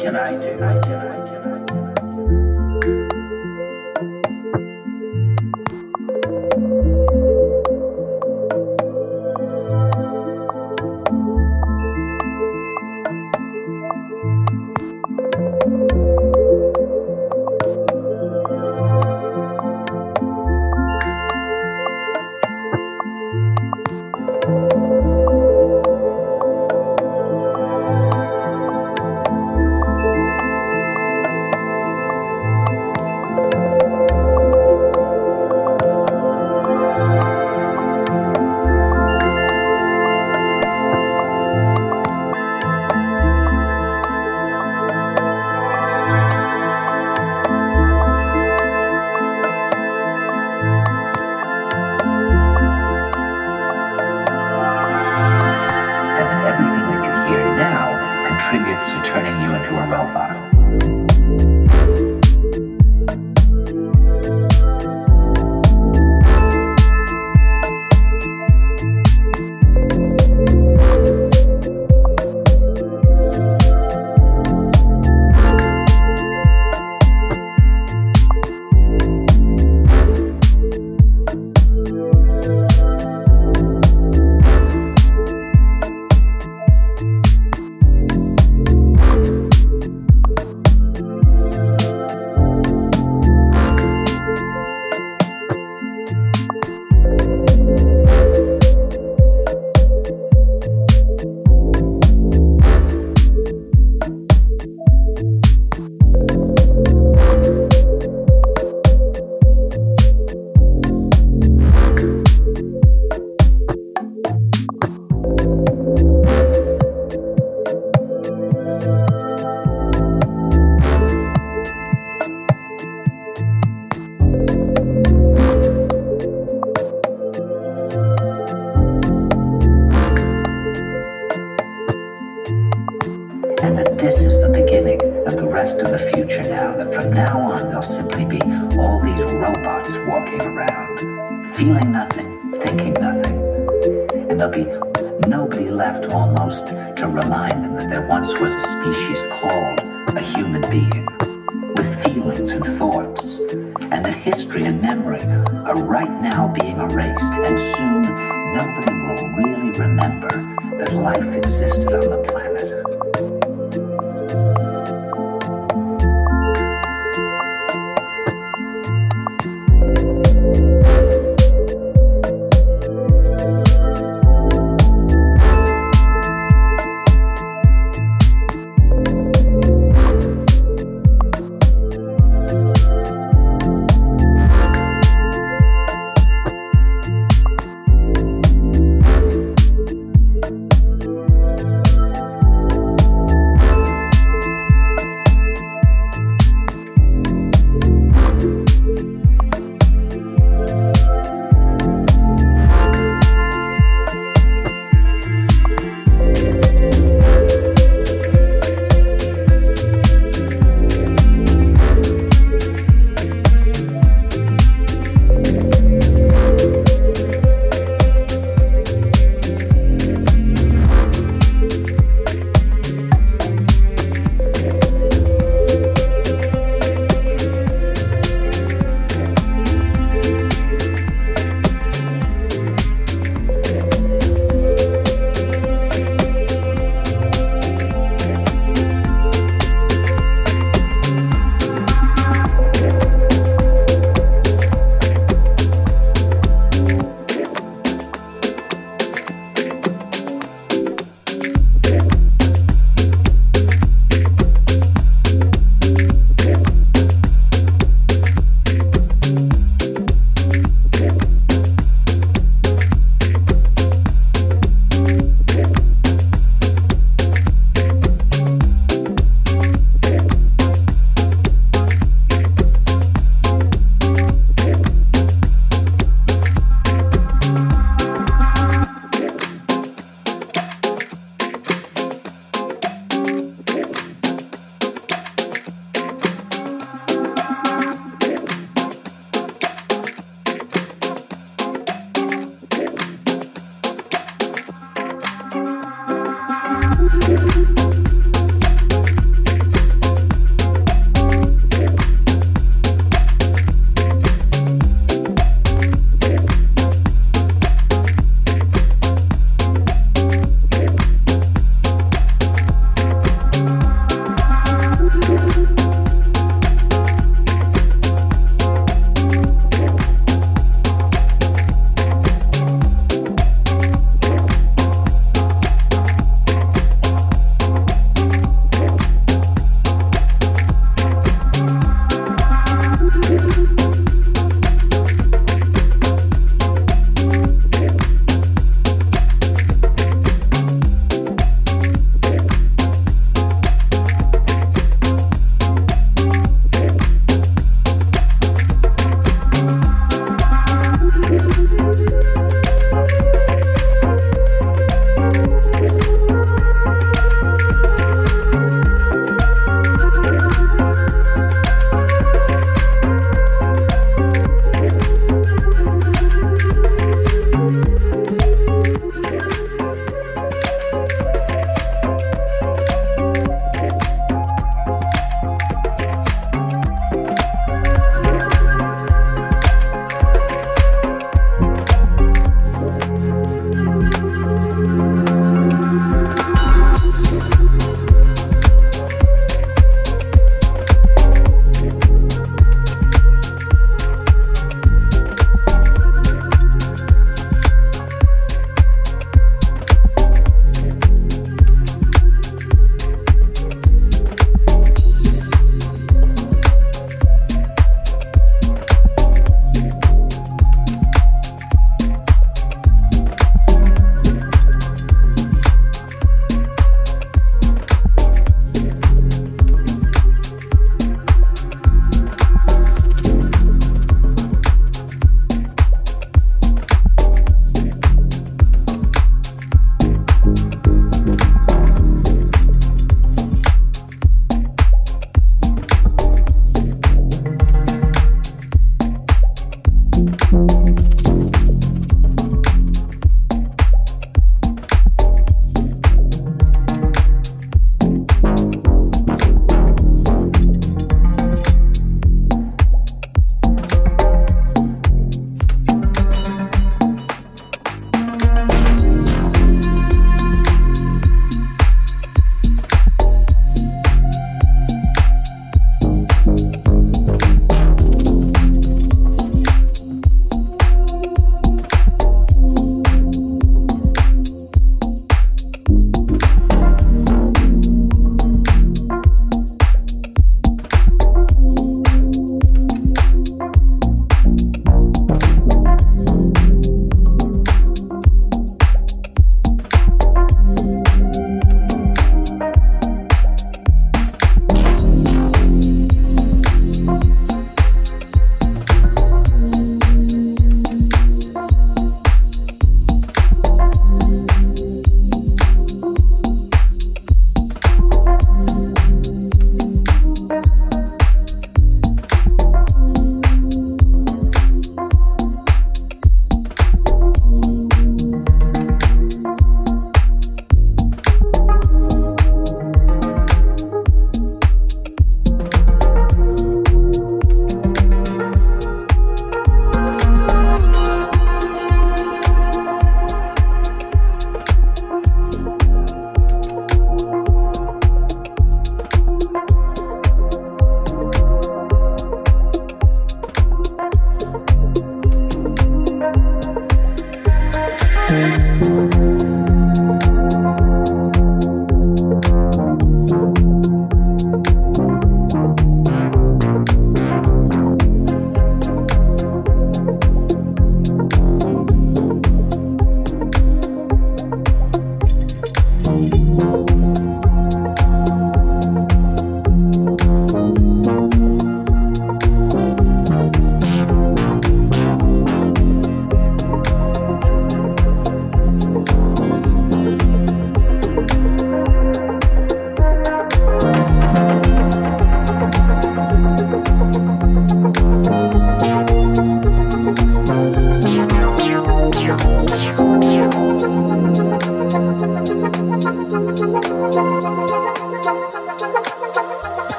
can I do? I can,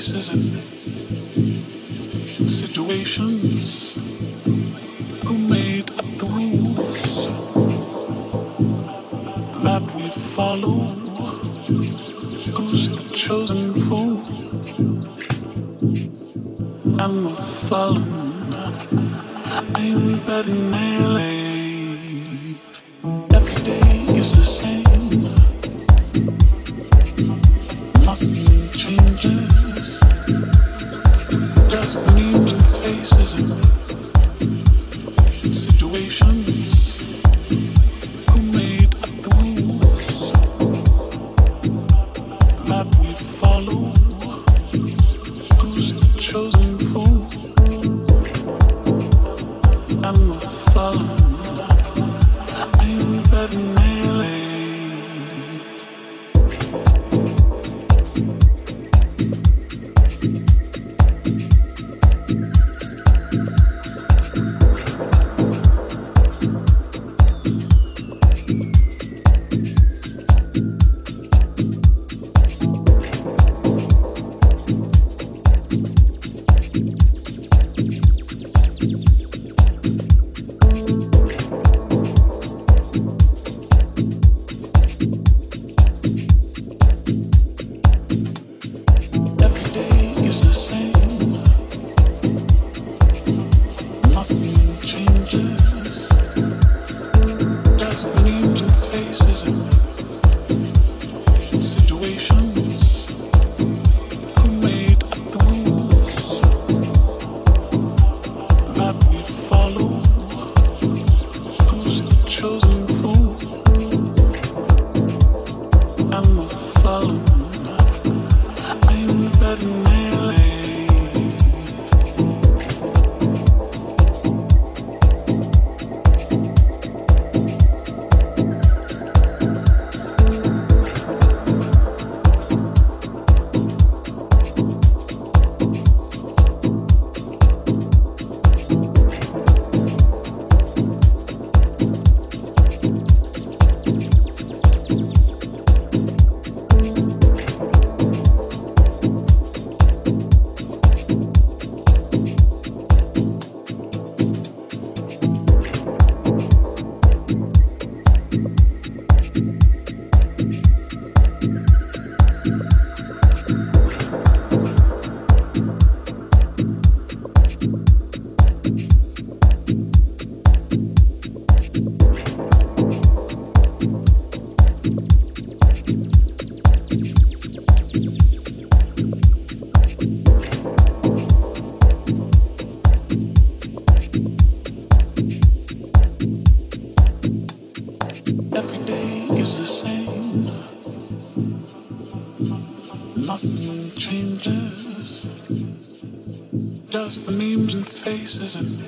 faces and faces and